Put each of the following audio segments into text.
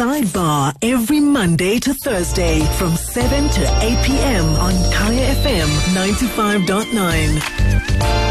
Sidebar every Monday to Thursday from 7 to 8 p.m. on Kaya FM 95.9.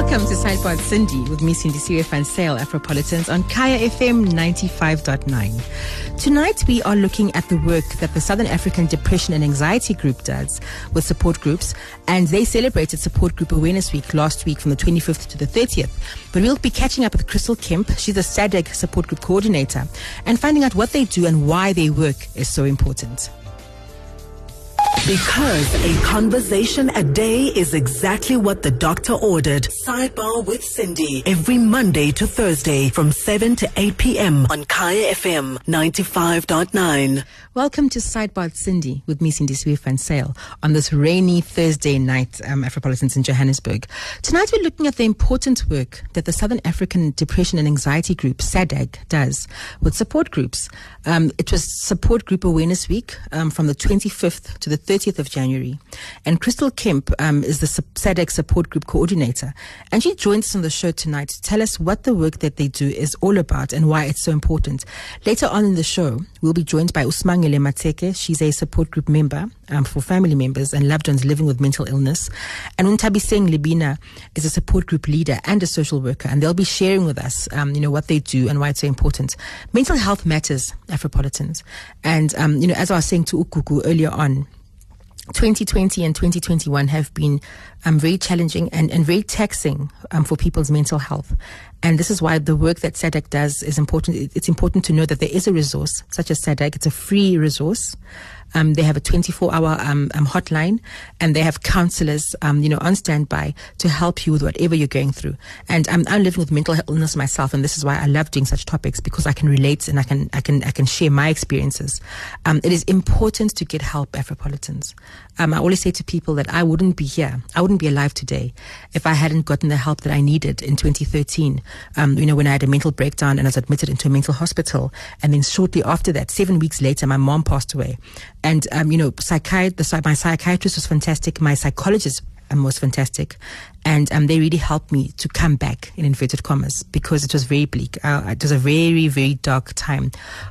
Welcome to Sideboard Sindi with me, Sindisiwe Van Zyl, Afropolitans on Kaya FM 95.9. Tonight we are looking at the work that the Southern African Depression and Anxiety Group does with support groups, and they celebrated Support Group Awareness Week last week from the 25th to the 30th. But we'll be catching up with Crystal Kemp. She's a SADAG support group coordinator, and finding out what they do and why their work is so important. Because a conversation a day is exactly what the doctor ordered. Sidebar with Sindi every Monday to Thursday from 7 to 8 p.m. on Kaya FM 95.9. Welcome to Sidebar with Cindy with me, Sindisiwe Van Zyl, on this rainy Thursday night, um, Afropolitans in Johannesburg. Tonight we're looking at the important work that the Southern African Depression and Anxiety Group, SADAG, does with support groups. Um, it was Support Group Awareness Week um, from the 25th to the 30th of January. And Crystal Kemp um, is the SADAG Support Group Coordinator. And she joins us on the show tonight to tell us what the work that they do is all about and why it's so important. Later on in the show, we'll be joined by Usmangele Matseke. She's a support group member um, for family members and loved ones living with mental illness. And Untabiseng Libina is a support group leader and a social worker. And they'll be sharing with us, um, you know, what they do and why it's so important. Mental health matters, Afropolitans. And, um, you know, as I was saying to Ukuku earlier on, 2020 and 2021 have been um, very challenging and, and very taxing um, for people's mental health. And this is why the work that SADAG does is important. It's important to know that there is a resource such as SADAG. It's a free resource. Um, they have a 24 hour um, um, hotline and they have counselors, um, you know, on standby to help you with whatever you're going through. And I'm living with mental illness myself. And this is why I love doing such topics because I can relate and I can, I can, I can share my experiences. Um, it is important to get help, Afropolitans. Um, I always say to people that I wouldn't be here. I wouldn't be alive today if I hadn't gotten the help that I needed in 2013. Um, you know, when I had a mental breakdown and I was admitted into a mental hospital. And then shortly after that, seven weeks later, my mom passed away. And, um, you know, psychiat- the, my psychiatrist was fantastic. My psychologist um, was fantastic. And um, they really helped me to come back in inverted commas because it was very bleak. Uh, it was a very, very dark time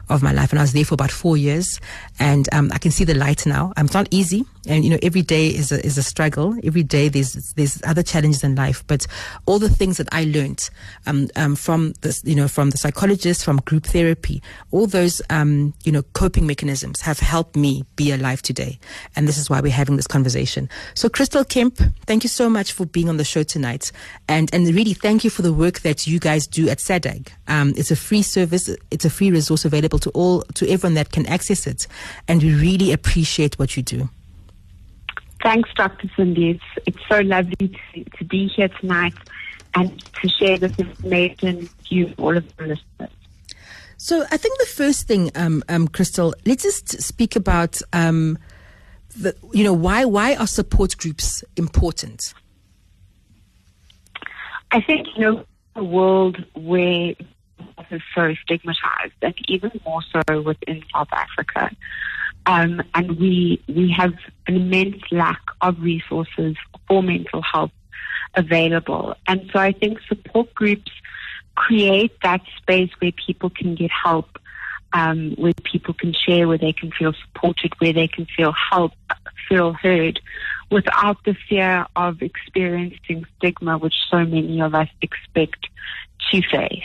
of my life. And I was there for about four years. And um, I can see the light now. Um, it's not easy. And, you know, every day is a, is a struggle. Every day there's, there's other challenges in life. But all the things that I learned um, um, from this, you know, from the psychologist, from group therapy, all those, um, you know, coping mechanisms have helped me be alive today. And this is why we're having this conversation. So, Crystal Kemp, thank you so much for being on the show tonight. And, and really thank you for the work that you guys do at SADAG. Um, it's a free service. It's a free resource available to all, to everyone that can access it. And we really appreciate what you do. Thanks, Dr. Sindi. It's, it's so lovely to, to be here tonight and to share this information with you, all of the listeners. So I think the first thing, um, um, Crystal, let's just speak about, um, the, you know, why why are support groups important? I think you know a world where health is so stigmatized, and even more so within South Africa. Um, and we we have an immense lack of resources for mental health available. And so I think support groups create that space where people can get help, um, where people can share, where they can feel supported, where they can feel help, feel heard, without the fear of experiencing stigma, which so many of us expect to face.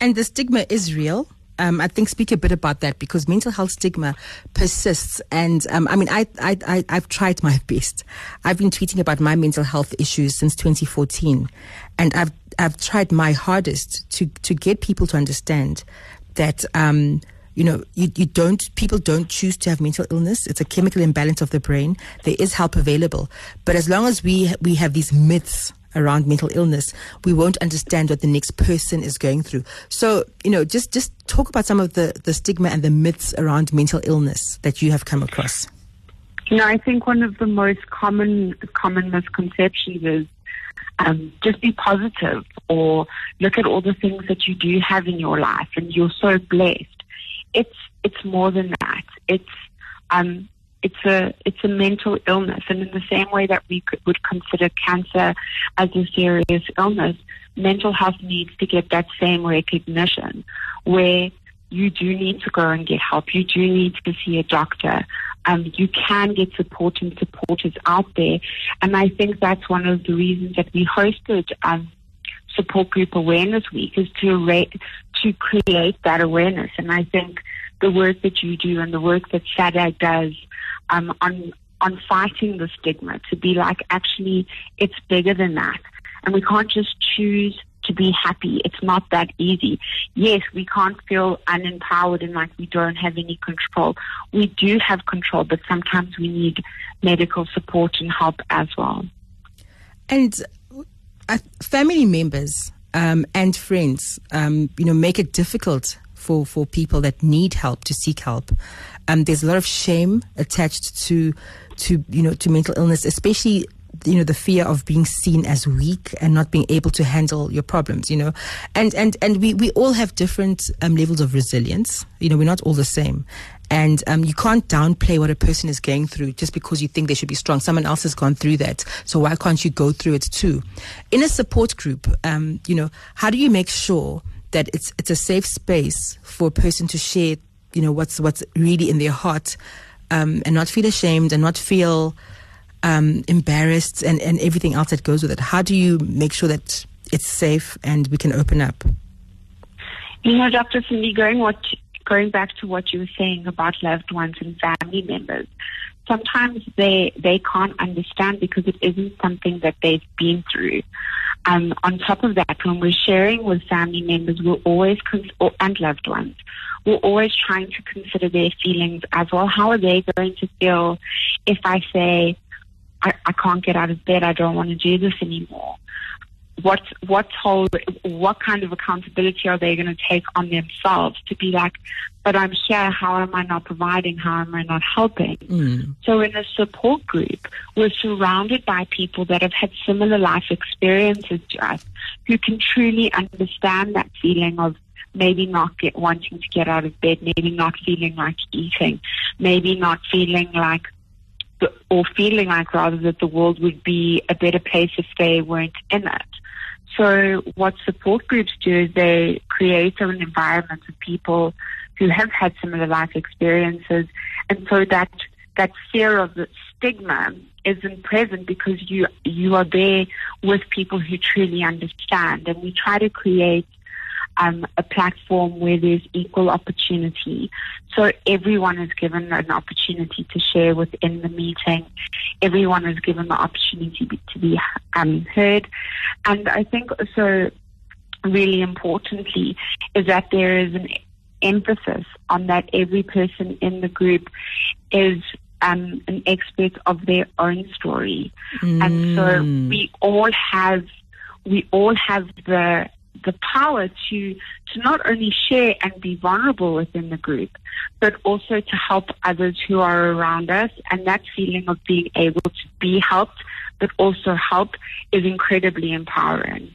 And the stigma is real. Um, I think speak a bit about that because mental health stigma persists. And um, I mean, I, I, I, I've tried my best. I've been tweeting about my mental health issues since 2014. And I've, I've tried my hardest to, to get people to understand that, um, you know, you, you don't, people don't choose to have mental illness. It's a chemical imbalance of the brain. There is help available. But as long as we, we have these myths around mental illness, we won't understand what the next person is going through. So, you know, just, just talk about some of the, the stigma and the myths around mental illness that you have come across. You know, I think one of the most common, common misconceptions is um, just be positive or look at all the things that you do have in your life and you're so blessed. It's, it's more than that. It's, um, it's a it's a mental illness, and in the same way that we could, would consider cancer as a serious illness, mental health needs to get that same recognition, where you do need to go and get help. You do need to see a doctor. Um, you can get support, and support is out there. And I think that's one of the reasons that we hosted um, Support Group Awareness Week is to ra- to create that awareness. And I think the work that you do and the work that SADAG does um, on on fighting the stigma to be like actually it's bigger than that, and we can't just choose to be happy. It's not that easy. Yes, we can't feel unempowered and like we don't have any control. We do have control, but sometimes we need medical support and help as well. And uh, family members um, and friends, um, you know, make it difficult for, for people that need help to seek help. Um, there's a lot of shame attached to to you know to mental illness, especially you know the fear of being seen as weak and not being able to handle your problems you know. And and and we we all have different um, levels of resilience. You know we're not all the same and um, you can't downplay what a person is going through just because you think they should be strong. Someone else has gone through that, so why can't you go through it too? In a support group, um, you know, how do you make sure that it's it's a safe space for a person to share, you know, what's what's really in their heart, um, and not feel ashamed and not feel um, embarrassed and, and everything else that goes with it. How do you make sure that it's safe and we can open up? You know, Dr. Sindi, going what going back to what you were saying about loved ones and family members, sometimes they they can't understand because it isn't something that they've been through. Um, on top of that, when we're sharing with family members, we're always cons- or, and loved ones, we're always trying to consider their feelings as well. How are they going to feel if I say, I, I can't get out of bed, I don't want to do this anymore? What what whole what kind of accountability are they going to take on themselves to be like but i'm here how am i not providing how am i not helping mm. so in a support group we're surrounded by people that have had similar life experiences to us who can truly understand that feeling of maybe not get wanting to get out of bed maybe not feeling like eating maybe not feeling like or feeling like rather that the world would be a better place if they weren't in it. So what support groups do is they create an environment of people who have had similar life experiences. And so that, that fear of the stigma isn't present because you, you are there with people who truly understand. And we try to create um, a platform where there's equal opportunity. So everyone is given an opportunity to share within the meeting. Everyone is given the opportunity to be um, heard. And I think also really importantly is that there is an emphasis on that every person in the group is um, an expert of their own story. Mm. And so mm. we all have we all have the the power to to not only share and be vulnerable within the group, but also to help others who are around us. And that feeling of being able to be helped, but also help, is incredibly empowering.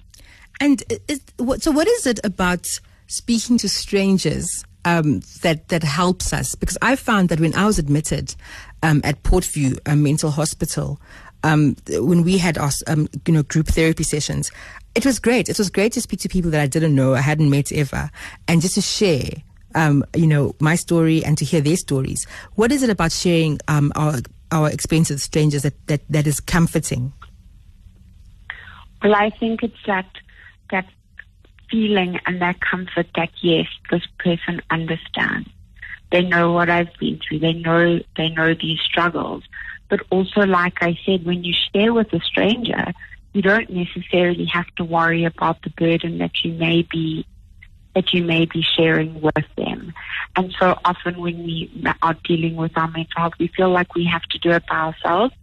And is, so, what is it about speaking to strangers um, that that helps us? Because I found that when I was admitted um, at Portview a Mental Hospital. Um, when we had our um, you know group therapy sessions, it was great. It was great to speak to people that I didn't know, I hadn't met ever, and just to share, um, you know, my story and to hear their stories. What is it about sharing um, our our experience with strangers that, that, that is comforting? Well, I think it's that that feeling and that comfort that yes, this person understands. They know what I've been through. They know they know these struggles. But also, like I said, when you share with a stranger, you don't necessarily have to worry about the burden that you may be that you may be sharing with them. And so often when we are dealing with our mental health, we feel like we have to do it by ourselves,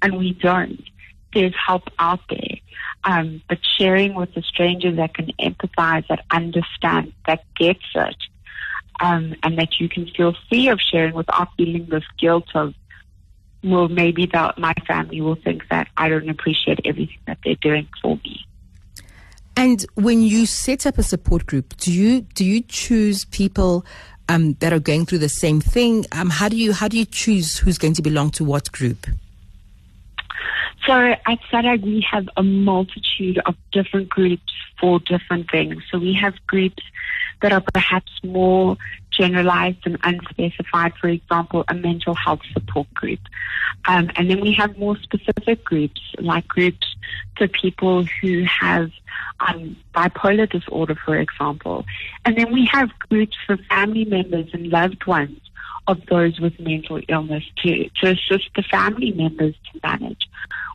and we don't. There's help out there. Um, but sharing with a stranger that can empathize, that understands, that gets it, um, and that you can feel free of sharing without feeling this guilt of well, maybe that my family will think that I don't appreciate everything that they're doing for me. And when you set up a support group, do you do you choose people um, that are going through the same thing? Um, how do you how do you choose who's going to belong to what group? So at SADAG, we have a multitude of different groups for different things. So we have groups that are perhaps more generalized and unspecified, for example, a mental health support group. Um, and then we have more specific groups, like groups for people who have um, bipolar disorder, for example. And then we have groups for family members and loved ones of those with mental illness to, to assist the family members to manage.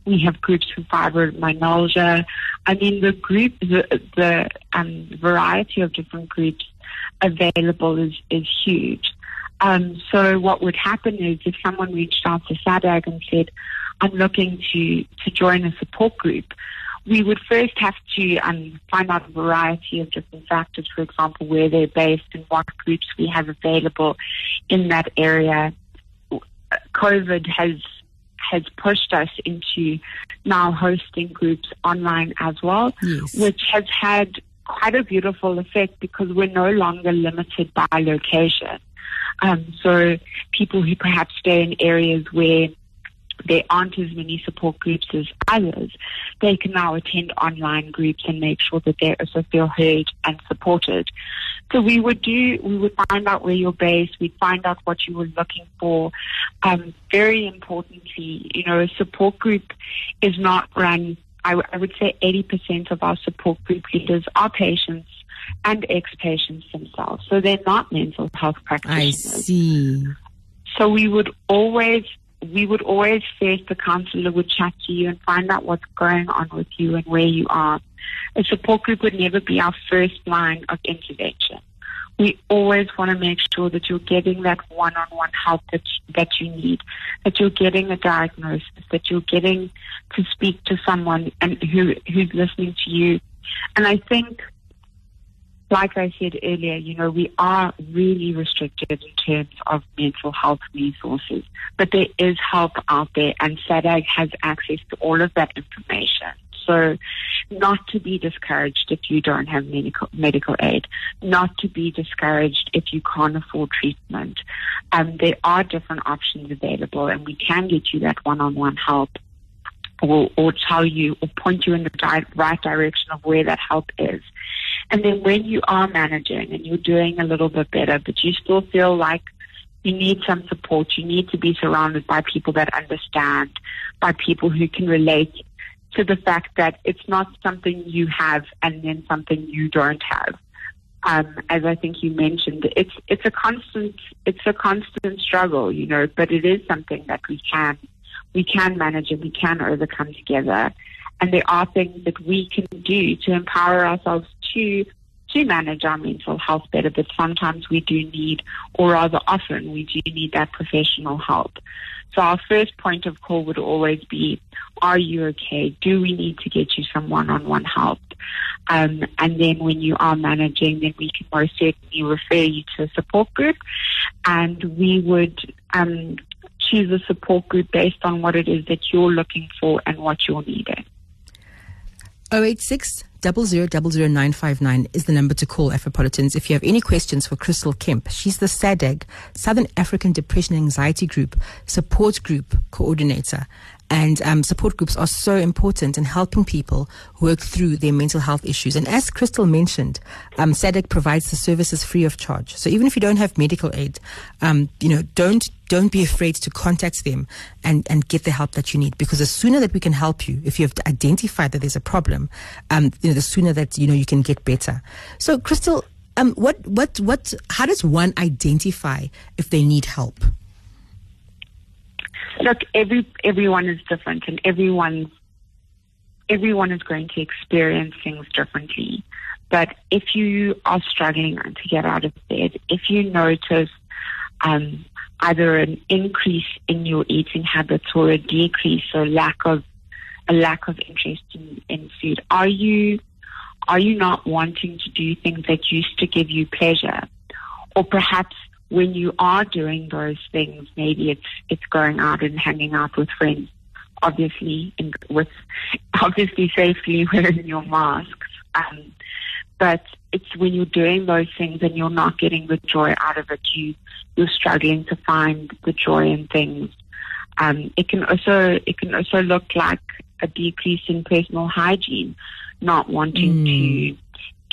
We have groups for fibromyalgia. I mean, the group, the, the um, variety of different groups available is, is huge. Um, so what would happen is if someone reached out to SADAG and said, I'm looking to, to join a support group, we would first have to um, find out a variety of different factors, for example, where they're based and what groups we have available in that area. COVID has has pushed us into now hosting groups online as well, Yes. which has had quite a beautiful effect because we're no longer limited by location. Um, so people who perhaps stay in areas where there aren't as many support groups as others, they can now attend online groups and make sure that they also feel heard and supported. So we would do, we would find out where you're based, we'd find out what you were looking for. Um, very importantly, you know, a support group is not run, I, w- I would say 80% of our support group leaders are patients and ex-patients themselves. So they're not mental health practitioners. I see. So we would always we would always first the counselor would chat to you and find out what's going on with you and where you are. A support group would never be our first line of intervention. We always want to make sure that you're getting that one-on-one help that that you need, that you're getting a diagnosis, that you're getting to speak to someone and who who's listening to you. And I think like I said earlier, you know, we are really restricted in terms of mental health resources, but there is help out there and SADAG has access to all of that information. So not to be discouraged if you don't have medical, medical aid, not to be discouraged if you can't afford treatment. Um, there are different options available and we can get you that one-on-one help or, or tell you or point you in the di- right direction of where that help is. And then when you are managing and you're doing a little bit better, but you still feel like you need some support, you need to be surrounded by people that understand, by people who can relate to the fact that it's not something you have and then something you don't have. Um, as I think you mentioned, it's it's a constant it's a constant struggle, you know, but it is something that we can we can manage and we can overcome together. And there are things that we can do to empower ourselves to to manage our mental health better, but sometimes we do need, or rather often we do need that professional help. So our first point of call would always be, are you okay? Do we need to get you some one-on-one help? Um, and then when you are managing, then we can most certainly refer you to a support group and we would um, choose a support group based on what it is that you're looking for and what you're needing. 086 00959 is the number to call Afropolitans if you have any questions for Crystal Kemp. She's the SADAG, Southern African Depression Anxiety Group Support Group Coordinator. And um, support groups are so important in helping people work through their mental health issues. And as Crystal mentioned, um, SADAG provides the services free of charge. So even if you don't have medical aid, um, you know, don't don't be afraid to contact them and, and get the help that you need because the sooner that we can help you, if you have identified that there's a problem, um, you know, the sooner that you know you can get better. So, Crystal, um, what what what? How does one identify if they need help? Look, every everyone is different, and everyone everyone is going to experience things differently. But if you are struggling to get out of bed, if you notice um, either an increase in your eating habits or a decrease or lack of a lack of interest in, in food, are you are you not wanting to do things that used to give you pleasure, or perhaps when you are doing those things, maybe it's it's going out and hanging out with friends, obviously with obviously safely wearing your masks. Um, but it's when you're doing those things and you're not getting the joy out of it, you you're struggling to find the joy in things. Um, it can also it can also look like a decrease in personal hygiene, not wanting mm. to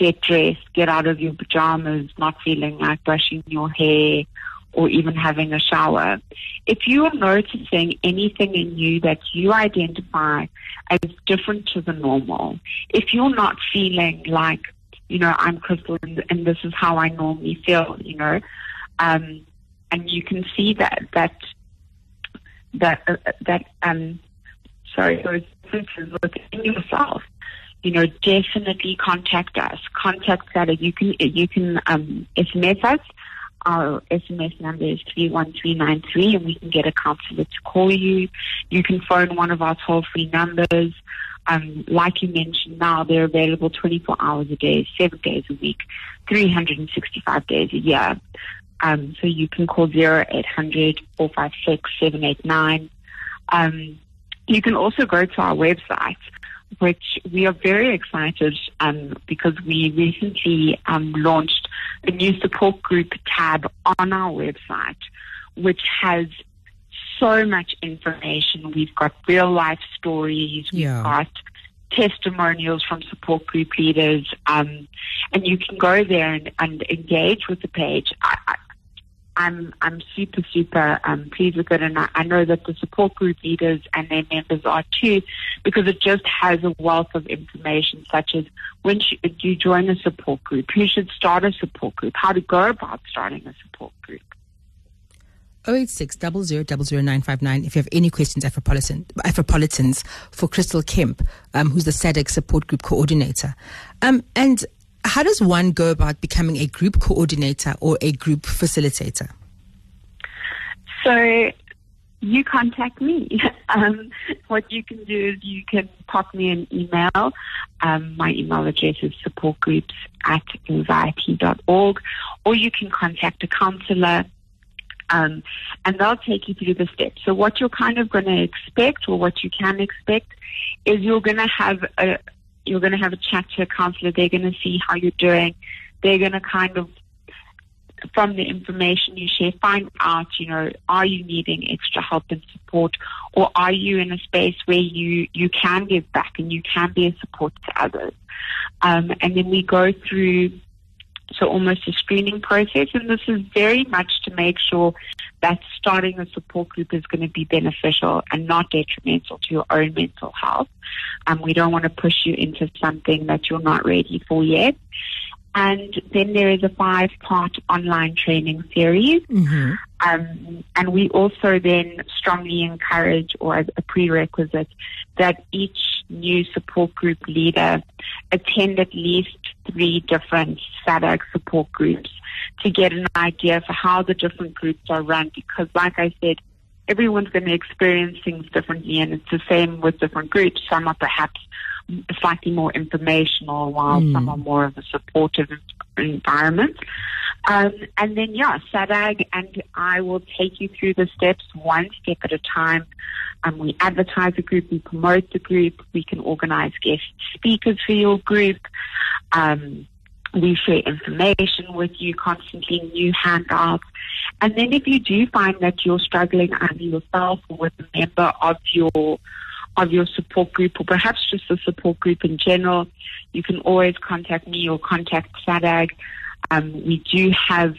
get dressed, get out of your pajamas, not feeling like brushing your hair or even having a shower. If you are noticing anything in you that you identify as different to the normal, if you're not feeling like, you know, I'm Crystal and, this is how I normally feel, you know, um, and you can see that, that, that, uh, that, um, sorry, those differences within yourself you know, definitely contact us. Contact that you can you can um, SMS us. Our SMS number is three one three nine three, and we can get a counselor to call you. You can phone one of our toll free numbers. Um, like you mentioned, now they're available 24 hours a day, seven days a week, 365 days a year. Um, so you can call 0800 456 789. Um, you can also go to our website, which we are very excited um, because we recently um, launched a new support group tab on our website, which has so much information. We've got real life stories. We've got testimonials from support group leaders, um, and you can go there and, and engage with the page. I, I, I'm I'm super super um, pleased with it, and I, I, know that the support group leaders and their members are too, because it just has a wealth of information, such as when should you join a support group, who should start a support group, how to go about starting a support group. 086 00959 if you have any questions, Afropolitan, Afropolitans, for Crystal Kemp, um, who's the SADAG support group coordinator. Um, and how does one go about becoming a group coordinator or a group facilitator? So you contact me. Um, what you can do is you can pop me an email. Um, my email address is supportgroups at anxiety.org, or you can contact a counselor. Um, and they'll take you through the steps. So what you're kind of going to expect or what you can expect is you're going to have a, you're going to have a chat to a counselor. They're going to see how you're doing. They're going to kind of, from the information you share, find out, you know, are you needing extra help and support or are you in a space where you, you can give back and you can be a support to others? Um, and then we go through so almost a screening process. And this is very much to make sure that starting a support group is going to be beneficial and not detrimental to your own mental health. Um, we don't want to push you into something that you're not ready for yet. And then there is a five part online training series. Mm-hmm. Um, and we also then strongly encourage, or as a prerequisite, that each new support group leader attend at least three different SADAG support groups to get an idea for how the different groups are run. Because, like I said, everyone's going to experience things differently, and it's the same with different groups. Some are perhaps slightly more informational, while mm. some are more of a supportive environment. Um, and then, yeah, SADAG and I will take you through the steps one step at a time. Um, we advertise a group, we promote the group, we can organize guest speakers for your group. Um, we share information with you constantly, new handouts. And then if you do find that you're struggling either yourself or with a member of your of your support group or perhaps just the support group in general, you can always contact me or contact SADAG. Um, we do have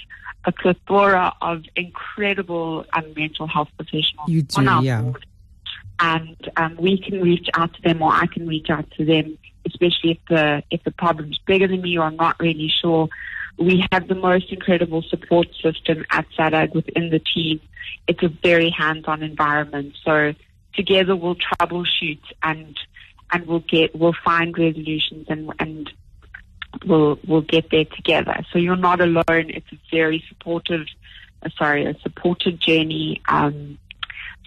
a plethora of incredible um, mental health professionals do, on our yeah. board. And um, we can reach out to them or I can reach out to them, especially if the if the problem's bigger than me or I'm not really sure. We have the most incredible support system at SADAG within the team. It's a very hands-on environment. So together we'll troubleshoot and and we'll get we'll find resolutions and and we'll we'll get there together. So you're not alone. It's a very supportive, uh, sorry, a supported journey. Um,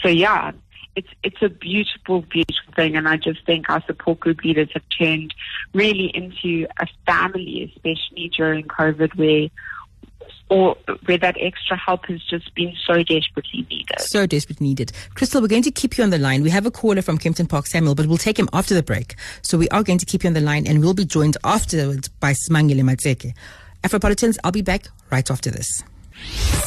so yeah, it's it's a beautiful, beautiful thing, and I just think our support group leaders have turned really into a family, especially during COVID, where or where that extra help has just been so desperately needed. So desperately needed. Crystal, we're going to keep you on the line. We have a caller from Kempton Park, Samuel, but we'll take him after the break. So we are going to keep you on the line and we'll be joined afterwards by Smangile Matseke. Afropolitans, I'll be back right after this.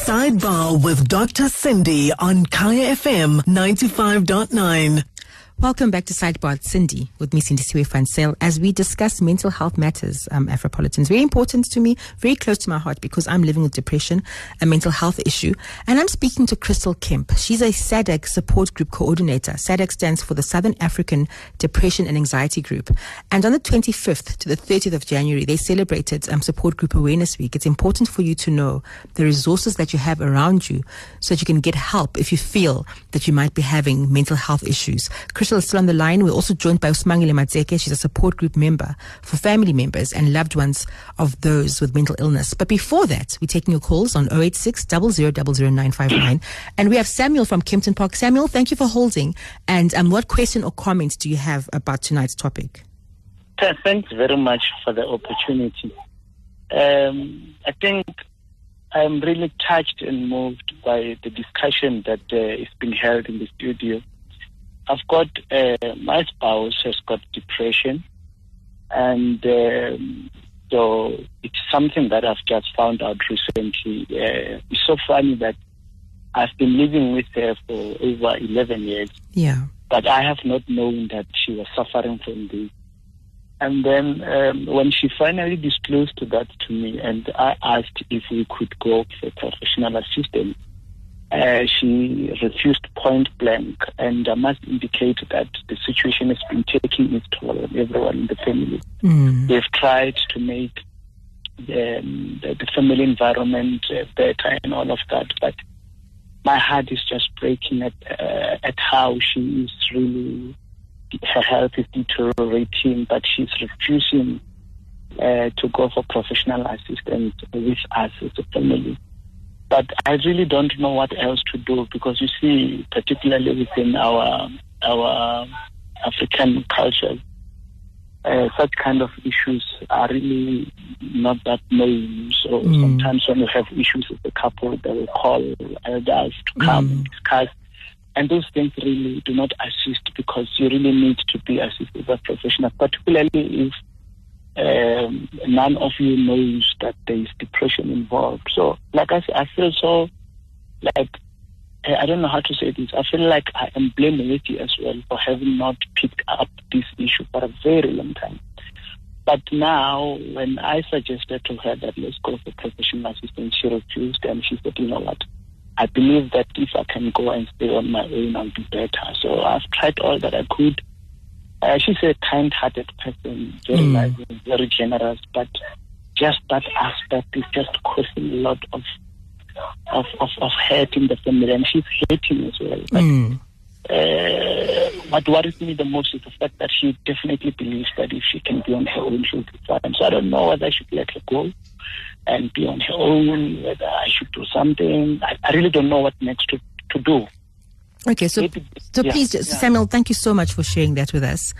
Sidebar with Dr. Sindi on Kaya FM 95.9. Welcome back to Sidebar Sindi with me, Sindisiwe Van Zyl, as we discuss mental health matters, um, Afropolitans. Very important to me, very close to my heart because I'm living with depression, a mental health issue. And I'm speaking to Crystal Kemp. She's a SADAG support group coordinator. SADAG stands for the Southern African Depression and Anxiety Group. And on the 25th to the 30th of January, they celebrated um, Support Group Awareness Week. It's important for you to know the resources that you have around you so that you can get help if you feel that you might be having mental health issues. Crystal still on the line. We're also joined by Usmangile Matseke. She's a support group member for family members and loved ones of those with mental illness. But before that, we're taking your calls on 086 959 And we have Samuel from Kempton Park. Samuel, thank you for holding. And um, what question or comments do you have about tonight's topic? Thanks very much for the opportunity. Um, I think I'm really touched and moved by the discussion that uh, is being held in the studio I've got uh, my spouse has got depression, and um, so it's something that I've just found out recently. Uh, it's so funny that I've been living with her for over 11 years. Yeah. But I have not known that she was suffering from this. And then um, when she finally disclosed that to me, and I asked if we could go for professional assistance, uh, she refused point blank, and I must indicate that the situation has been taking its toll on everyone in the family. Mm. They've tried to make the, the, the family environment uh, better and all of that, but my heart is just breaking at uh, at how she is really her health is deteriorating, but she's refusing uh, to go for professional assistance with us as a family. But I really don't know what else to do because you see, particularly within our our African culture, uh, such kind of issues are really not that known. So mm. sometimes when you have issues with the couple, they will call elders to come mm. and discuss. And those things really do not assist because you really need to be assisted by professionals, particularly if um, none of you knows that there is depression involved. So, like I said, I feel so like I don't know how to say this. I feel like I am blaming blameworthy as well for having not picked up this issue for a very long time. But now, when I suggested to her that let's go for professional assistance, she refused and she said, you know what? I believe that if I can go and stay on my own, I'll be better. So I've tried all that I could uh, she's a kind-hearted person, very mm. nice, very generous, but just that aspect is just causing a lot of of of, of hurt in the family, and she's hating as well. But, mm. uh, what worries me the most is the fact that she definitely believes that if she can be on her own, she'll be fine. So I don't know whether I should let her go and be on her own, whether I should do something. I, I really don't know what next to, to do. Okay, so so yeah, please, yeah. Samuel, thank you so much for sharing that with us.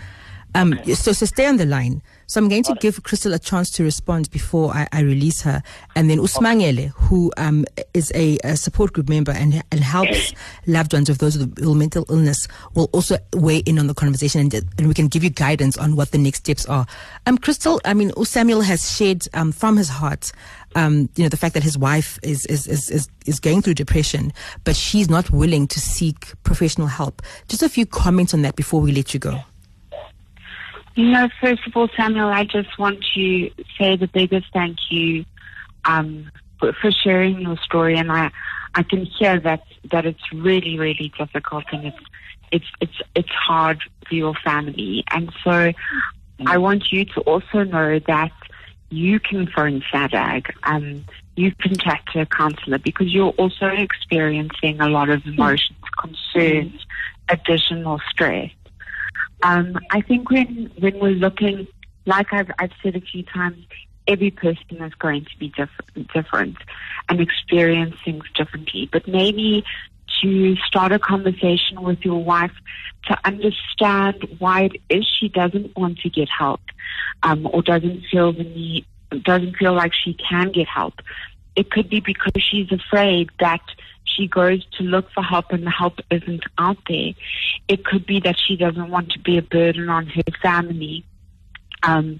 Um, okay. so, so stay on the line. So I'm going to give Crystal a chance to respond before I, I release her, and then Usmangele, who um, is a, a, support group member and and helps loved ones of those with mental illness, will also weigh in on the conversation, and, and we can give you guidance on what the next steps are. Um, Crystal, I mean, Samuel has shared um, from his heart um, you know, the fact that his wife is, is, is, is, is going through depression, but she's not willing to seek professional help. Just a few comments on that before we let you go. You know, first of all, Samuel, I just want to say the biggest thank you um, for, sharing your story, and I, I can hear that that it's really, really difficult, and it's it's it's it's hard for your family, and so I want you to also know that you can phone SADAG, um, you can chat to a counselor because you're also experiencing a lot of emotions, concerns, additional stress. Um, I think when when we're looking, like I've, I've said a few times, every person is going to be diff- different and experience things differently. But maybe to start a conversation with your wife to understand why it is she doesn't want to get help um, or doesn't feel the need, doesn't feel like she can get help it could be because she's afraid that she goes to look for help and the help isn't out there. It could be that she doesn't want to be a burden on her family. Um,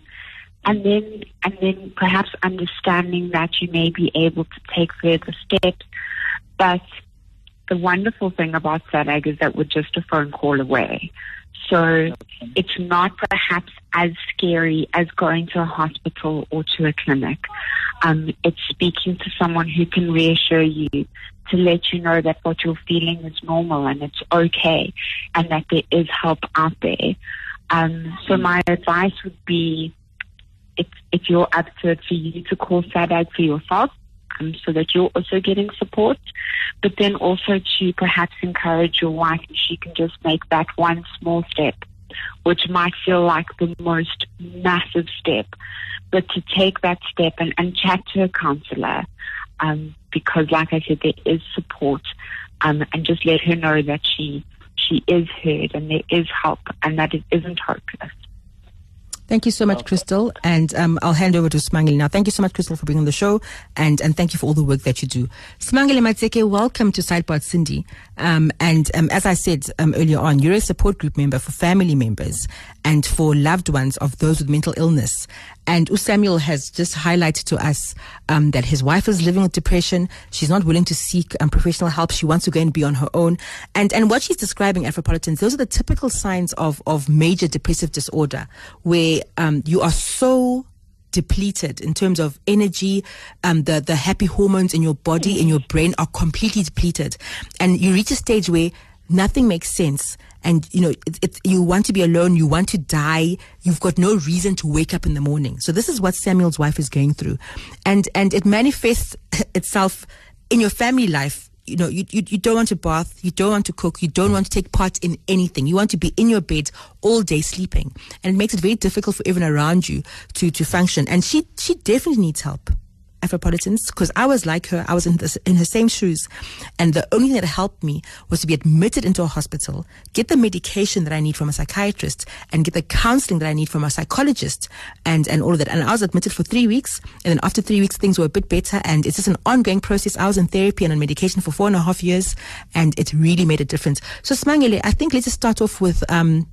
and then, and then perhaps understanding that you may be able to take further steps. But the wonderful thing about SADAG is that we're just a phone call away. So it's not perhaps as scary as going to a hospital or to a clinic. Um, it's speaking to someone who can reassure you to let you know that what you're feeling is normal and it's okay and that there is help out there. Um, so my advice would be if, if you're up to it for you to call SADAG for yourself um, so that you're also getting support, but then also to perhaps encourage your wife if she can just make that one small step, which might feel like the most massive step, but to take that step and, and chat to a counselor, um, because like I said, there is support, um, and just let her know that she she is heard and there is help and that it isn't hopeless. Thank you so much, Crystal. And um, I'll hand over to Smangile now. Thank you so much, Crystal, for being on the show. And, and thank you for all the work that you do. Smangile Matseke, welcome to Sideboard Sindi. Um, and um, as I said um, earlier on, you're a support group member for family members and for loved ones of those with mental illness. And Samuel has just highlighted to us um, that his wife is living with depression. She's not willing to seek um, professional help. She wants to go and be on her own. And and what she's describing, Afropolitans, those are the typical signs of of major depressive disorder, where um, you are so depleted in terms of energy. Um, the the happy hormones in your body, in your brain, are completely depleted, and you reach a stage where nothing makes sense. And you know it, it, you want to be alone you want to die you've got no reason to wake up in the morning. So this is what samuel's wife is going through. And and it manifests itself in your family life. You know you, you, you don't want to bath you don't want to cook you don't want to take part in anything. You want to be in your bed all day sleeping. And it makes it very difficult for everyone around you to to function. And she she definitely needs help Afropolitans because I was like her. I was in, this, in her same shoes. And the only thing that helped me was to be admitted into a hospital, get the medication that I need from a psychiatrist, and get the counseling that I need from a psychologist, and, and all of that. And I was admitted for three weeks. And then after three weeks, things were a bit better. And it's just an ongoing process. I was in therapy and on medication for four and a half years, and it really made a difference. So, Smangile, I think let's just start off with um,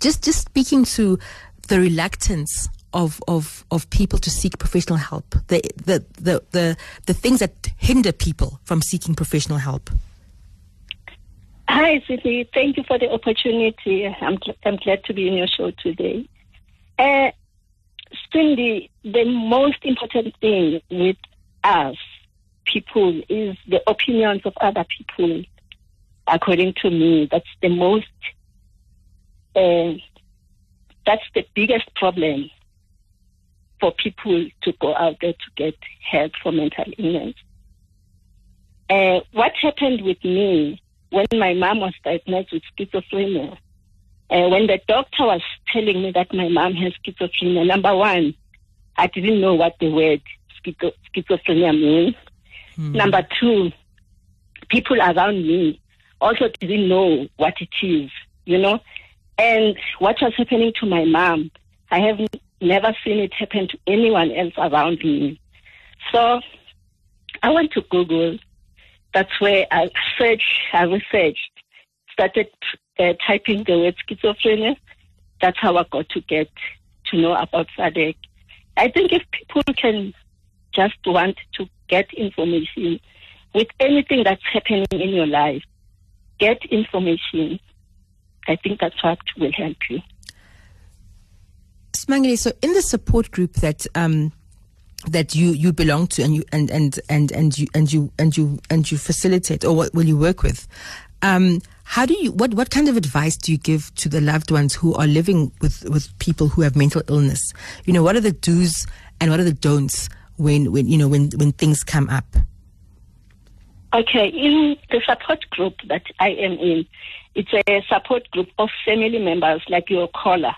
just, just speaking to the reluctance of, of, of people to seek professional help, the, the, the, the, the things that hinder people from seeking professional help? Hi, Sindi. Thank you for the opportunity. I'm, I'm glad to be in your show today. Uh, Sindi, the most important thing with us people is the opinions of other people. According to me, that's the most, uh, that's the biggest problem for people to go out there to get help for mental illness. Uh, what happened with me when my mom was diagnosed with schizophrenia, uh, when the doctor was telling me that my mom has schizophrenia, number one, I didn't know what the word schizo- schizophrenia means. Mm. Number two, people around me also didn't know what it is, you know. And what was happening to my mom, I have never seen it happen to anyone else around me. So I went to Google. That's where I searched, I researched, started uh, typing the word schizophrenia. That's how I got to get to know about SADAG. I think if people can just want to get information with anything that's happening in your life, get information. I think that's what will help you. Smangile, so in the support group that um, that you, you belong to and you and, and, and, and you and you and you and you facilitate or what will you work with, um, how do you what, what kind of advice do you give to the loved ones who are living with, with people who have mental illness? You know, what are the do's and what are the don'ts when, when you know when, when things come up? Okay, in the support group that I am in, it's a support group of family members like your caller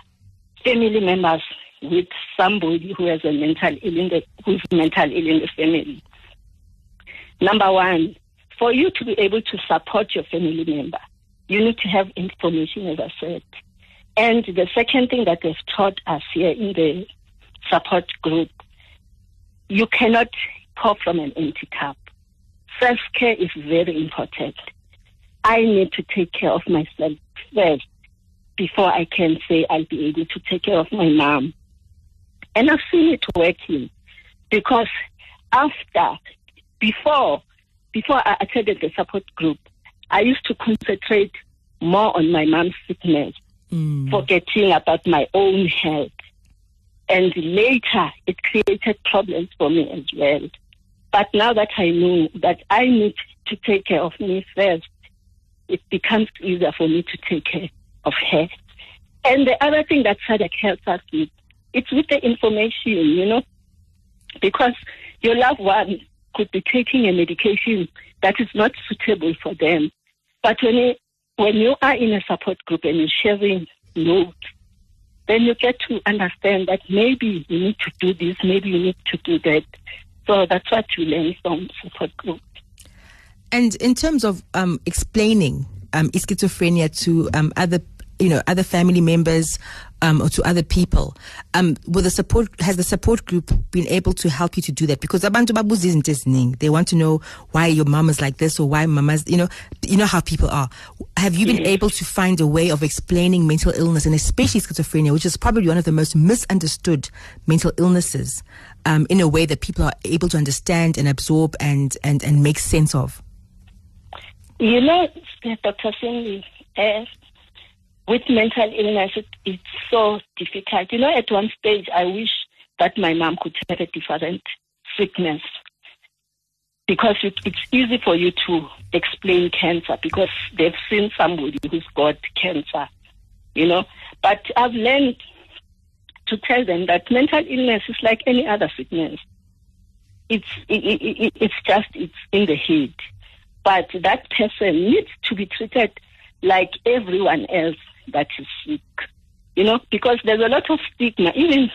family members with somebody who has a mental ill in the, who's mental ill in the family. Number one, for you to be able to support your family member, you need to have information, as I said. And the second thing that they've taught us here in the support group, you cannot pour from an empty cup. Self care is very important. I need to take care of myself first before I can say I'll be able to take care of my mom. And I've seen it working because after, before, before I attended the support group, I used to concentrate more on my mom's sickness, mm. forgetting about my own health. And later, it created problems for me as well. But now that I know that I need to take care of me first, it becomes easier for me to take care of. And the other thing that SADAG helps us with, it's with the information, you know, because your loved one could be taking a medication that is not suitable for them. But when you, when you are in a support group and you're sharing notes, then you get to understand that maybe you need to do this, maybe you need to do that. So that's what you learn from support group. And in terms of um, explaining um, schizophrenia to um, other you know other family members um, or to other people. Um, with the support has the support group been able to help you to do that? Because abantu isn't listening. they want to know why your mom is like this or why mama's you know you know how people are. Have you been able to find a way of explaining mental illness and especially schizophrenia which is probably one of the most misunderstood mental illnesses um, in a way that people are able to understand and absorb and and and make sense of? You know dr Sindi, uh, with mental illness, it, it's so difficult. You know, at one stage, I wish that my mom could have a different sickness because it, it's easy for you to explain cancer because they've seen somebody who's got cancer, you know. But I've learned to tell them that mental illness is like any other sickness. It's it, it, it's just it's in the head, but that person needs to be treated like everyone else that is sick. You know, because there's a lot of stigma. Even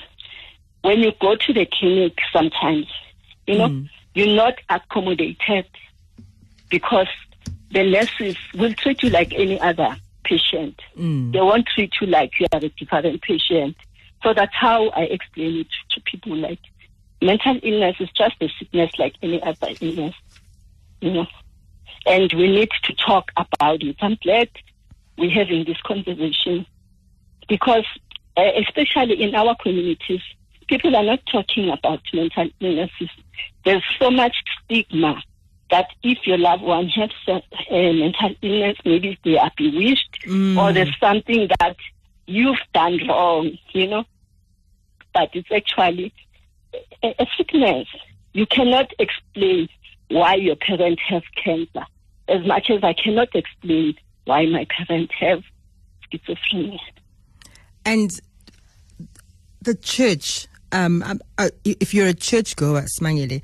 when you go to the clinic sometimes, you know, mm. you're not accommodated because the nurses will treat you like any other patient. Mm. They won't treat you like you are a different patient. So that's how I explain it to people like mental illness is just a sickness like any other illness, you know. And we need to talk about it. I'm glad we're having this conversation because, uh, especially in our communities, people are not talking about mental illnesses. There's so much stigma that if your loved one has a, a mental illness, maybe they are bewitched mm. or there's something that you've done wrong, you know. But it's actually a, a sickness. You cannot explain why your parent has cancer as much as I cannot explain why my parents have schizophrenia. And the church, um, um uh, if you're a church goer, Smangele,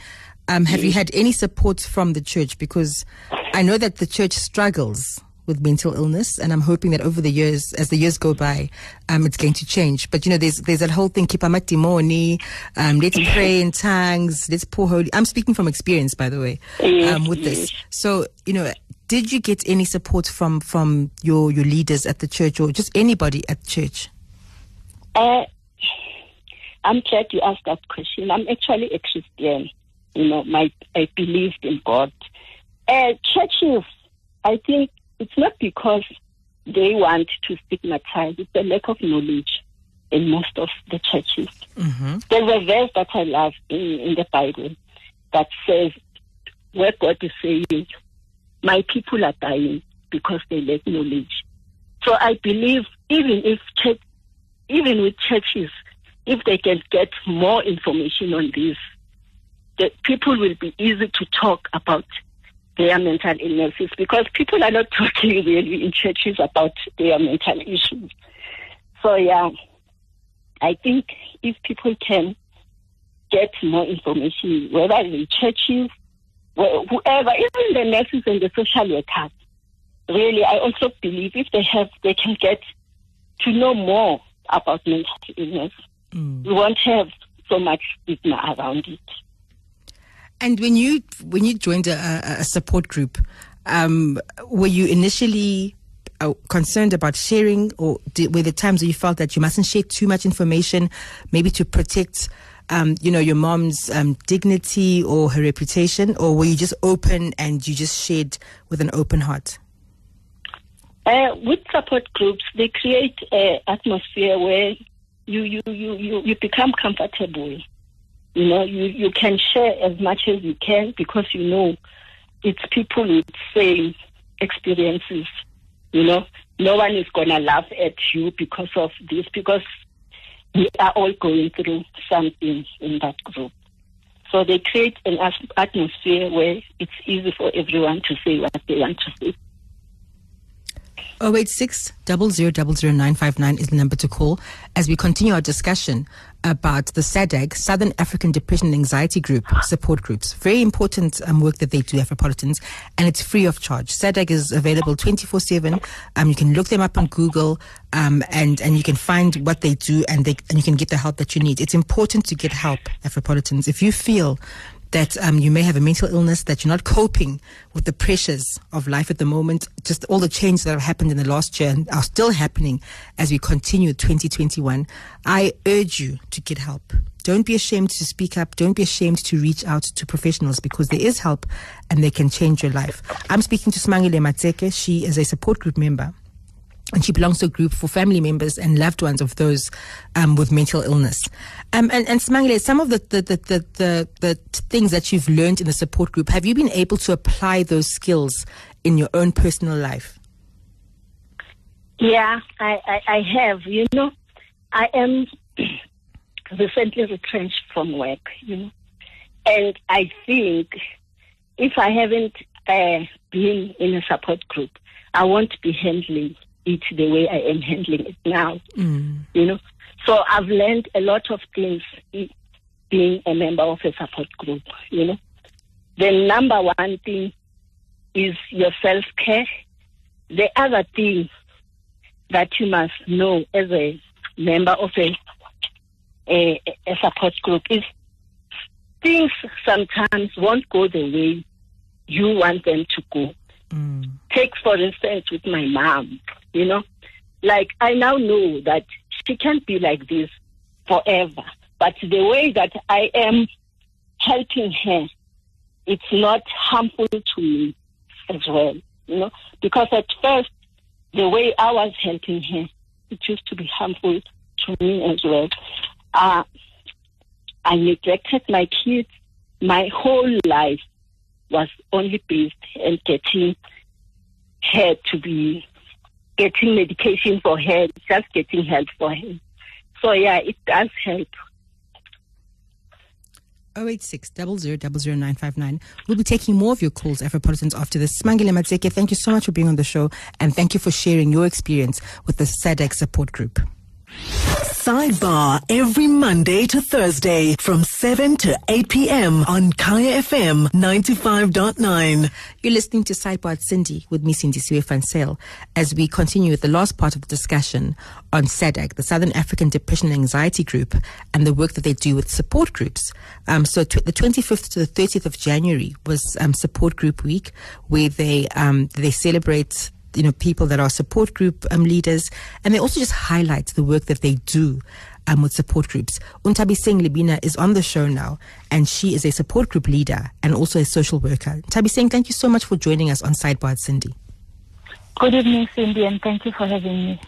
um, have you had any support from the church? Because I know that the church struggles with mental illness, and I'm hoping that over the years, as the years go by, um, it's going to change. But you know, there's there's that whole thing, kipamakimoni, um, let's pray in tongues, let's pour holy. I'm speaking from experience, by the way, um, with this. So you know, did you get any support from from your your leaders at the church or just anybody at church? Uh, I'm glad you asked that question. I'm actually a Christian. You know, my I believed in God. Uh, churches, I think it's not because they want to stigmatize. It's a lack of knowledge in most of the churches. Mm-hmm. There's a verse that I love in, in the Bible that says, where God is saying, my people are dying because they lack knowledge. So I believe even if church, even with churches, if they can get more information on this, the people will be easy to talk about their mental illnesses because people are not talking really in churches about their mental issues. So yeah, I think if people can get more information, whether in churches whoever, even the nurses and the social workers, really, I also believe if they have, they can get to know more about mental illness. Mm. We won't have so much stigma around it. And when you when you joined a, a support group, um, were you initially uh, concerned about sharing, or did, were there times where you felt that you mustn't share too much information, maybe to protect um, you know, your mom's um, dignity or her reputation, or were you just open and you just shared with an open heart? Uh, with support groups, they create an atmosphere where you, you, you, you, you become comfortable. You know, you, you can share as much as you can because you know it's people with same experiences. You know, no one is going to laugh at you because of this, because we are all going through something in that group. So they create an atmosphere where it's easy for everyone to say what they want to say. 086 00959 is the number to call as we continue our discussion about the SADAG, Southern African Depression and Anxiety Group support groups. Very important um, work that they do, Afropolitans, and it's free of charge. SADAG is available 24 7. Um, you can look them up on Google um, and, and you can find what they do and, they, and you can get the help that you need. It's important to get help, Afropolitans. If you feel that um, you may have a mental illness, that you're not coping with the pressures of life at the moment, just all the changes that have happened in the last year and are still happening as we continue 2021, I urge you to get help. Don't be ashamed to speak up. Don't be ashamed to reach out to professionals because there is help and they can change your life. I'm speaking to Smangile Matseke. She is a support group member and she belongs to a group for family members and loved ones of those um, with mental illness. Um, and, and Smangile, some of the the, the, the, the, things that you've learned in the support group, have you been able to apply those skills in your own personal life? Yeah, I, I, I have. You know, I am recently retrenched from work, you know, and I think if I haven't uh, been in a support group, I won't be handling it the way I am handling it now. Mm. You know, so I've learned a lot of things being a member of a support group. You know, the number one thing is your self care. The other thing that you must know as a member of a, a, a support group is things sometimes won't go the way you want them to go. Mm. Take, for instance, with my mom, you know, like I now know that she can't be like this forever. But the way that I am helping her, it's not harmful to me as well, you know, because at first, the way I was helping her, it used to be harmful to me as well. Uh, I neglected my kids. My whole life was only based on getting her to be getting medication for her, just getting help for her. So yeah, it does help. 086 000959. We'll be taking more of your calls, Afropolitans, after this. Smangile Matseke, thank you so much for being on the show and thank you for sharing your experience with the SADAG support group. Sidebar every Monday to Thursday from 7 to 8 p.m. on Kaya FM 95.9. You're listening to Sidebar at Sindi with me, Sindisiwe as we continue with the last part of the discussion on SADAG, the Southern African Depression and Anxiety Group, and the work that they do with support groups. Um, so t- the 25th to the 30th of January was um, Support Group Week, where they um, they celebrate you know, people that are support group um, leaders, and they also just highlight the work that they do um, with support groups. Nthabiseng Libina is on the show now, and she is a support group leader and also a social worker. Nthabiseng, thank you so much for joining us on Sidebar Sindi. Good evening, Sindi, and thank you for having me.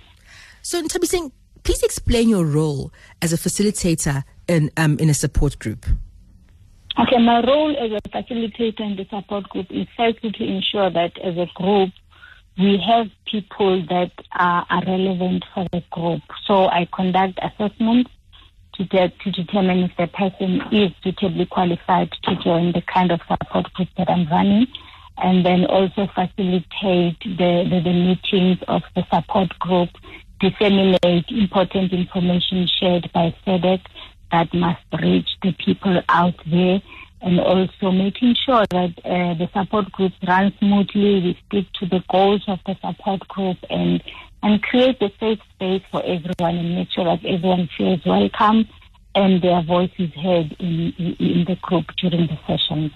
So, Nthabiseng, please explain your role as a facilitator in, um, in a support group. Okay, my role as a facilitator in the support group is firstly to ensure that as a group we have people that are, are relevant for the group. So I conduct assessments to, de- to determine if the person is suitably qualified to join the kind of support group that I'm running, and then also facilitate the, the, the meetings of the support group, disseminate important information shared by SADAG that must reach the people out there and also making sure that uh, the support group runs smoothly. We stick to the goals of the support group and and create a safe space for everyone and make sure that everyone feels welcome and their voice is heard in, in, in the group during the sessions.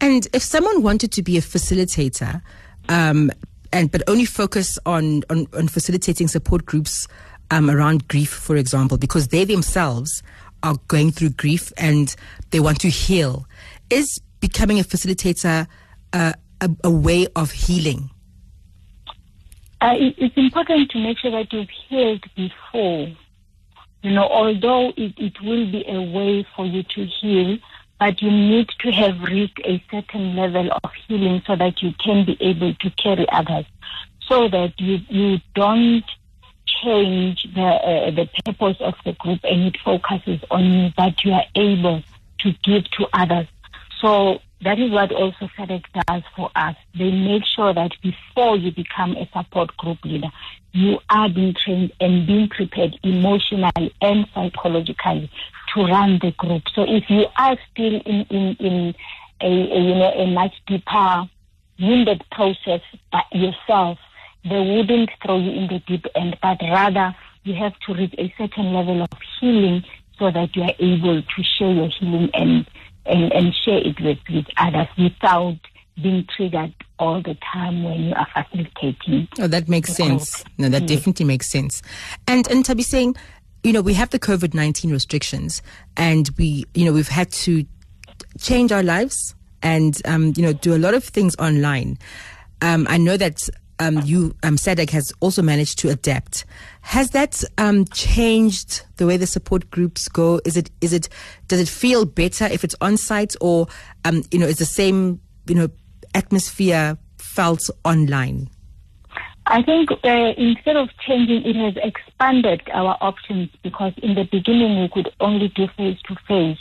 And if someone wanted to be a facilitator, um, and but only focus on, on, on facilitating support groups um, around grief, for example, because they themselves are going through grief and they want to heal. Is becoming a facilitator uh, a, a, way of healing? Uh, it, it's important to make sure that you've healed before. You know, although it, it will be a way for you to heal, but you need to have reached a certain level of healing so that you can be able to carry others, so that you you don't change the uh, the purpose of the group and it focuses on but you are able to give to others. So that is what also SADAG does for us. They make sure that before you become a support group leader, you are being trained and being prepared emotionally and psychologically to run the group. So if you are still in, in, in a, a you know a much deeper wounded process by yourself, they wouldn't throw you in the deep end, but rather you have to reach a certain level of healing so that you are able to share your healing and and, and share it with, with others without being triggered all the time when you are facilitating. Oh, that makes sense. Group. No, that yes. definitely makes sense. And and to be saying, you know, we have the COVID nineteen restrictions, and we, you know, we've had to change our lives and um, you know do a lot of things online. Um, I know that um, you um, SADAG has also managed to adapt. Has that um, changed the way the support groups go? Is it is it does it feel better if it's on site or um, you know is the same you know atmosphere felt online? I think uh, instead of changing, it has expanded our options because in the beginning we could only do face to face,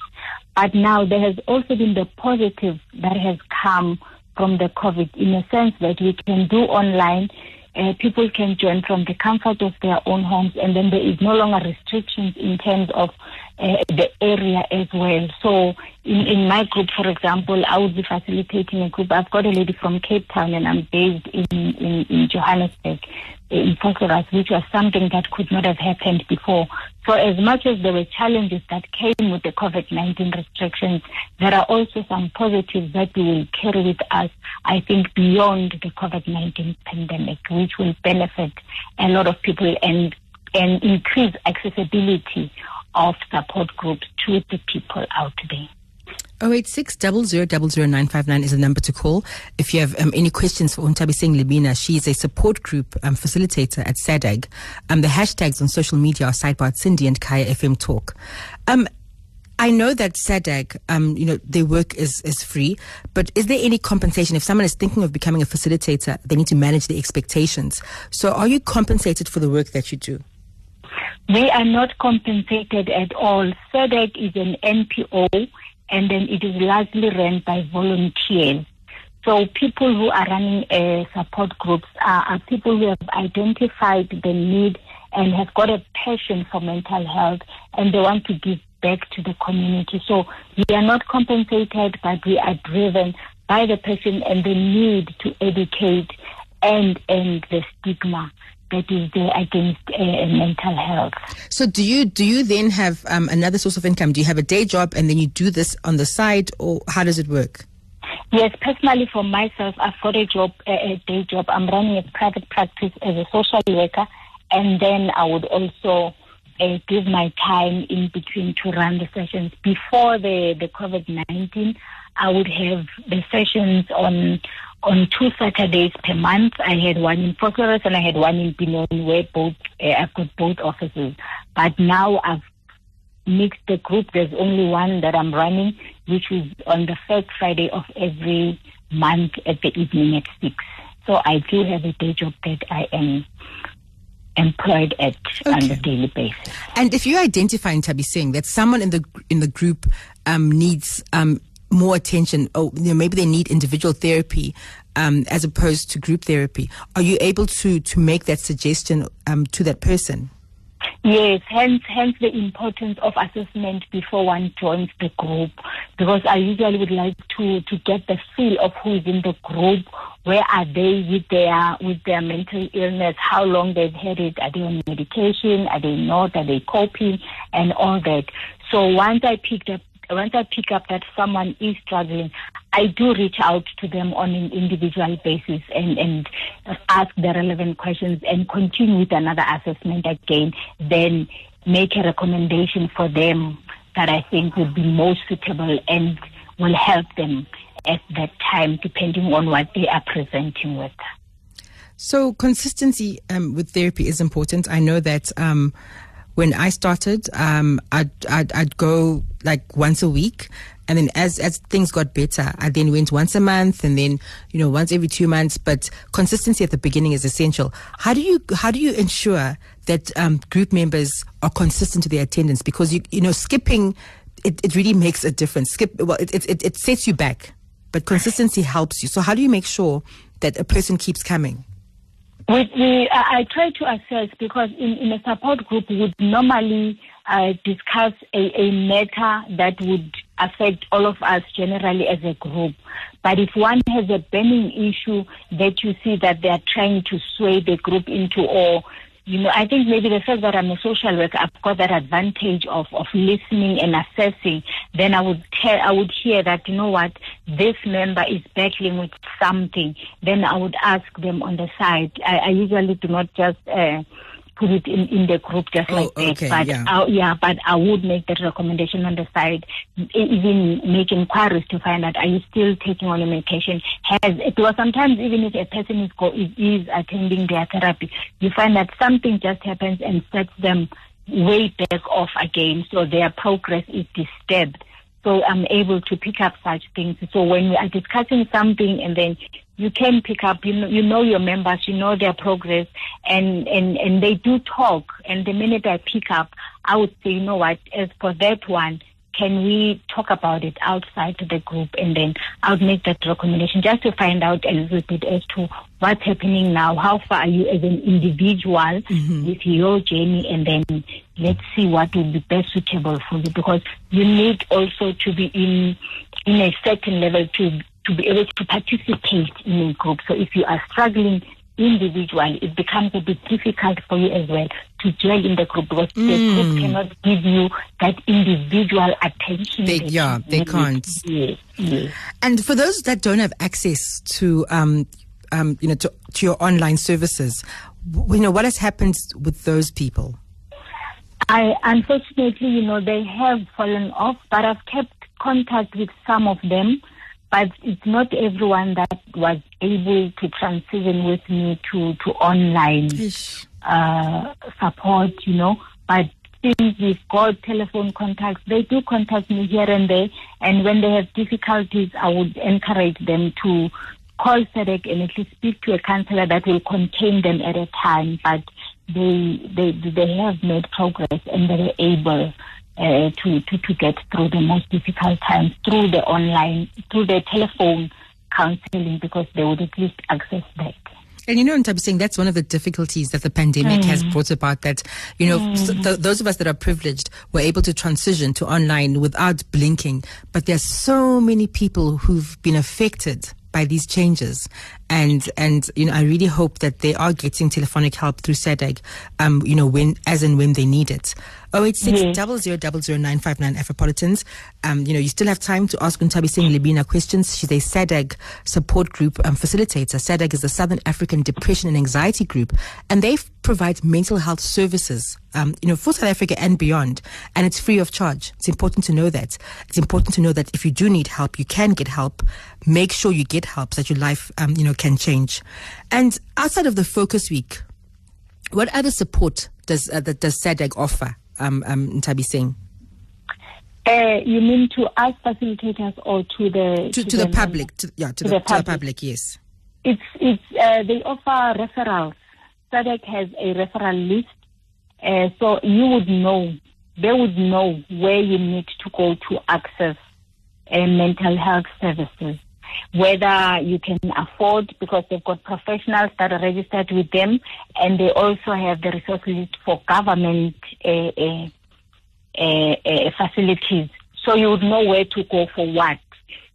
but now there has also been the positive that has come from the COVID in a sense that we can do online. Uh, people can join from the comfort of their own homes, and then there is no longer restrictions in terms of uh, the area as well. So, in, in my group, for example, I would be facilitating a group. I've got a lady from Cape Town, and I'm based in, in, in Johannesburg in Vosloorus, which was something that could not have happened before. So as much as there were challenges that came with the COVID-19 restrictions, there are also some positives that we will carry with us, I think, beyond the COVID-19 pandemic, which will benefit a lot of people and, and increase accessibility of support groups to the people out there. 086 is the number to call. If you have um, any questions for Nthabiseng Libina, she is a support group um, facilitator at SADAG. Um, the hashtags on social media are sidebar Sindi and Kaya FM Talk. Um, I know that SADAG, um, you know, their work is, is free, but is there any compensation? If someone is thinking of becoming a facilitator, they need to manage the expectations. So are you compensated for the work that you do? We are not compensated at all. SADAG is an NPO and then it is largely run by volunteers. So people who are running uh, support groups are, are people who have identified the need and have got a passion for mental health and they want to give back to the community. So we are not compensated, but we are driven by the passion and the need to educate and end the stigma that is there against uh, mental health. So, do you do you then have um, another source of income? Do you have a day job and then you do this on the side, or how does it work? Yes, personally for myself, I've got a job, a day job. I'm running a private practice as a social worker, and then I would also uh, give my time in between to run the sessions. Before the the COVID nineteen, I would have the sessions on on two Saturdays per month. I had one in Vosloorus and I had one in Benoni where both uh, I've got both offices. But now I've mixed the group. There's only one that I'm running, which is on the first Friday of every month at the evening at six. So I do have a day job that I am employed at okay. on a daily basis. And if you identify Nthabiseng that someone in the in the group um, needs um, more attention or you know, maybe they need individual therapy um, as opposed to group therapy are you able to to make that suggestion um, to that person Yes, hence hence the importance of assessment before one joins the group. Because I usually would like to to get the feel of who is in the group, where are they with their with their mental illness, how long they've had it, are they on medication, are they not, are they coping, and all that. So once I picked up once I pick up that someone is struggling, I do reach out to them on an individual basis and, and ask the relevant questions and continue with another assessment again, then make a recommendation for them that I think would be most suitable and will help them at that time, depending on what they are presenting with. So consistency um, with therapy is important. I know that um, when I started, um, I'd, I'd, I'd go like once a week. And then as, as things got better, I then went once a month and then, you know, once every two months. But consistency at the beginning is essential. How do you, how do you ensure that, um, group members are consistent to their attendance? Because you, you know, skipping, it, it really makes a difference. Skip, well, it, it, it sets you back, but consistency helps you. So how do you make sure that a person keeps coming? We, we, I, I try to assess because in, in a support group we would normally uh, discuss a, a matter that would affect all of us generally as a group. But if one has a burning issue that you see that they are trying to sway the group into or you know, I think maybe the fact that I'm a social worker, I've got that advantage of, of listening and assessing. Then I would tell, I would hear that, you know what, this member is battling with something. Then I would ask them on the side. I, I usually do not just, uh, put it in, in the group just oh, like okay, that. But yeah. I, yeah, but I would make that recommendation on the side, even make inquiries to find out are you still taking on your medication? Has it because sometimes even if a person is go, is, is attending their therapy, you find that something just happens and sets them way back off again, so their progress is disturbed. So I'm able to pick up such things. So when we are discussing something and then you can pick up, you know, you know your members, you know their progress and, and, and they do talk. And the minute I pick up, I would say, you know what, as for that one, can we talk about it outside the group and then I'll make that recommendation just to find out a little bit as to what's happening now, how far are you as an individual mm-hmm. with your journey? And then let's see what will be best suitable for you because you need also to be in in a certain level to to be able to participate in a group. So if you are struggling individually, it becomes a bit difficult for you as well to join in the group because the group cannot give you that individual attention. They- yeah, they can't. Yes, yes. And for those that don't have access to, um, um, you know, to, to your online services, w- you know, what has happened with those people? I unfortunately, you know, they have fallen off, but I've kept contact with some of them. But it's not everyone that was able to transition with me to to online uh, support, you know. But since we've got telephone contacts, they do contact me here and there. And when they have difficulties, I would encourage them to call SADAG and at least speak to a counselor that will contain them at a time. But they they they have made progress and they're able uh, to, to to get through the most difficult times through the online through the telephone counseling because they would at least access that. And you know, and I'm saying that's one of the difficulties that the pandemic has brought about. That you know, s- th- those of us that are privileged were able to transition to online without blinking. But there's so many people who've been affected by these changes, and and you know, I really hope that they are getting telephonic help through SADAG, um, you know, when as and when they need it. 086 00959 Afropolitans. Um, you know, you still have time to ask Nthabiseng Libina questions. She's a SADAG support group um, facilitator. SADAG is the Southern African Depression and Anxiety Group, and they provide mental health services, um, you know, for South Africa and beyond. And it's free of charge. It's important to know that. It's important to know that if you do need help, you can get help. Make sure you get help so that your life, um, you know, can change. And outside of the focus week, what other support does uh, that does SADAG offer? Um, um, Nthabiseng? Uh, you mean to us facilitators or to the to, to the members? public, to, yeah, to, To the, the to the public. public, yes. It's it's uh, they offer referrals. SADAG has a referral list, uh, so you would know. They would know where you need to go to access uh, mental health services. Whether you can afford, because they've got professionals that are registered with them, and they also have the resources for government uh, uh, uh, facilities. So you would know where to go for what.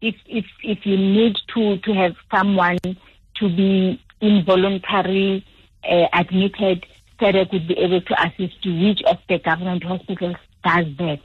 If if if you need to to have someone to be involuntary uh, admitted, SADAG would be able to assist you. Which of the government hospitals does that?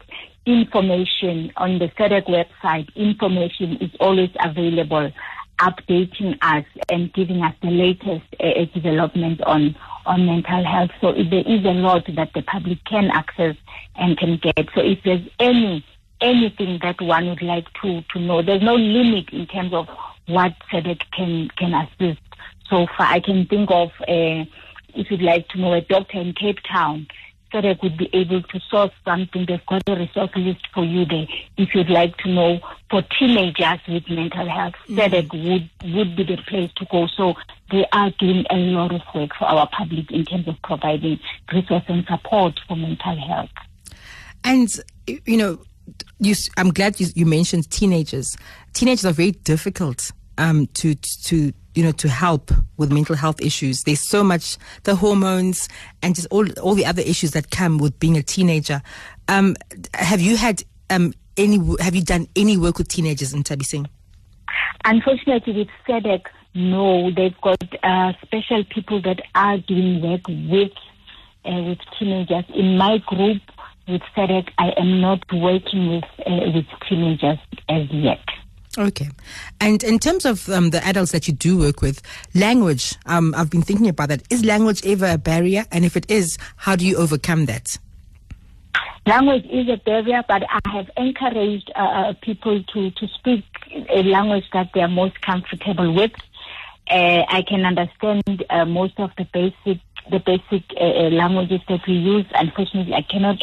Information on the SADAG website. Information is always available, updating us and giving us the latest uh, development on on mental health. So there is a lot that the public can access and can get. So if there's any anything that one would like to, to know. There's no limit in terms of what SADAG can, can assist so far. I can think of, uh, if you'd like to know, a doctor in Cape Town SADAG would be able to source something. They've got a resource list for you there. If you'd like to know for teenagers with mental health, mm-hmm. would, would be the place to go. So they are doing a lot of work for our public in terms of providing resource and support for mental health. And, you know, you, I'm glad you, you mentioned teenagers. Teenagers are very difficult um, to to you know to help with mental health issues. There's so much the hormones and just all all the other issues that come with being a teenager. Um, have you had um, any? Have you done any work with teenagers Nthabiseng? Unfortunately, with SADAG, no. They've got uh, special people that are doing work with uh, with teenagers. In my group with SADAG, I am not working with uh, with teenagers as yet. Okay. And in terms of um, the adults that you do work with, language, um, I've been thinking about that. Is language ever a barrier? And if it is, how do you overcome that? Language is a barrier, but I have encouraged uh, uh people to, to speak a language that they are most comfortable with. Uh, I can understand uh, most of the basic the basic uh, uh, languages that we use. Unfortunately, I cannot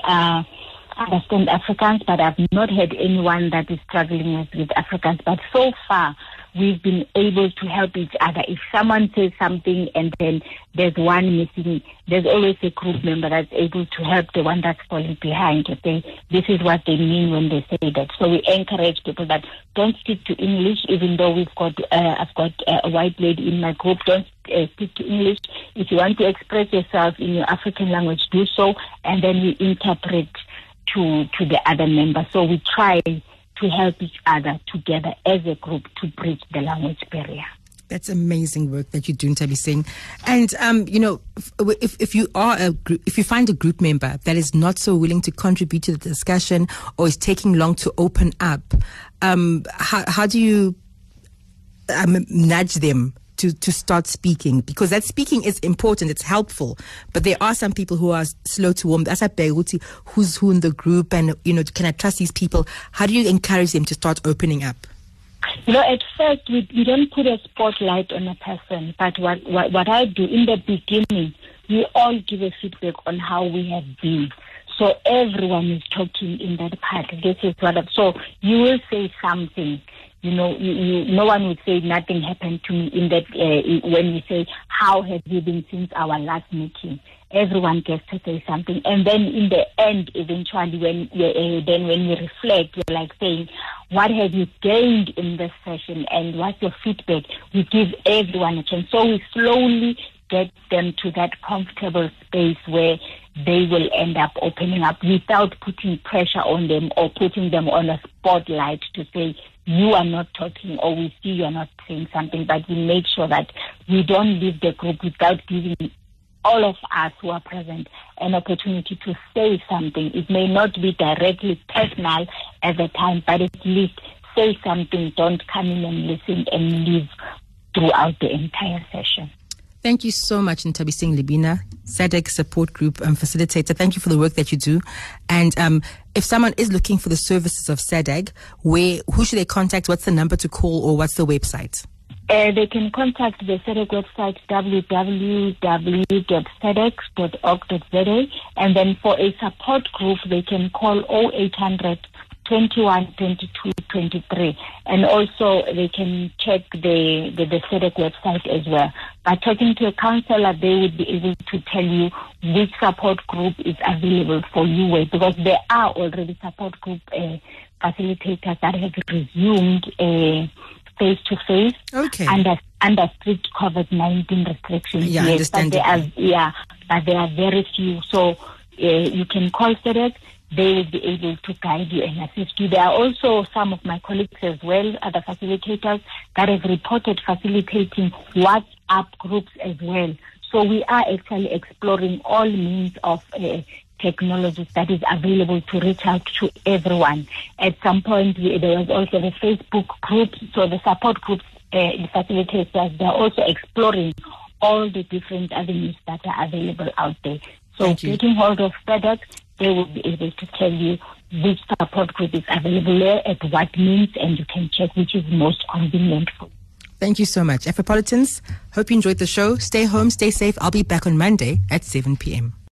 understand Afrikaans, but I've not had anyone that is struggling with, Afrikaans. But so far, we've been able to help each other. If someone says something and then there's one missing, there's always a group member that's able to help the one that's falling behind to say, this is what they mean when they say that. So we encourage people that don't speak to English, even though we've got, uh, I've got a white lady in my group, don't uh, speak to English. If you want to express yourself in your African language, do so, and then we interpret to, to the other members. So we try to help each other together as a group to bridge the language barrier. That's amazing work that you're doing, Thabiseng. And um, you know, if if you are a group, if you find a group member that is not so willing to contribute to the discussion or is taking long to open up, um, how how do you um, nudge them to, to start speaking because that speaking is important, it's helpful. But there are some people who are slow to warm. That's a Beguti, who's who in the group and, you know, can I trust these people? How do you encourage them to start opening up? You know, at first we, we don't put a spotlight on a person, but what, what, what I do in the beginning, we all give a feedback on how we have been. So everyone is talking in that part. This is what. I'm, so you will say something, you know, you, you, no one would say nothing happened to me in that uh, when you say how have you been since our last meeting. Everyone gets to say something, and then in the end, eventually, when uh, then when you reflect, you're like saying, "What have you gained in this session, and what's your feedback?" We give everyone a chance, so we slowly get them to that comfortable space where they will end up opening up without putting pressure on them or putting them on a spotlight to say you are not talking or we see you are not saying something, but we make sure that we don't leave the group without giving all of us who are present an opportunity to say something. It may not be directly personal at the time, but at least say something. Don't come in and listen and leave throughout the entire session. Thank you so much, Nthabiseng Libina, SADAG support group um, facilitator. Thank you for the work that you do. And um, if someone is looking for the services of SADAG, where who should they contact? What's the number to call, or what's the website? Uh, they can contact the SADAG website www.sadag.org.za and then for a support group they can call 0800 21, 22, 23. And also they can check the, the, the website as well. By talking to a counselor, they would be able to tell you which support group is available for you because there are already support group uh, facilitators that have resumed face to face under under strict COVID nineteen restrictions. Yeah, yes, but they are, yeah, but there are very few. So uh, you can call SADAG they will be able to guide you and assist you. There are also some of my colleagues as well, other facilitators, that have reported facilitating WhatsApp groups as well. So we are actually exploring all means of uh, technologies that is available to reach out to everyone. At some point, we, there was also the Facebook groups, so the support groups, uh, the facilitators, they're also exploring all the different avenues that are available out there. So getting hold of SADAG they will be able to tell you which support group is available at what means, and you can check which is most convenient for you. Thank you so much. Afropolitans, hope you enjoyed the show. Stay home, stay safe. I'll be back on Monday at 7 p.m.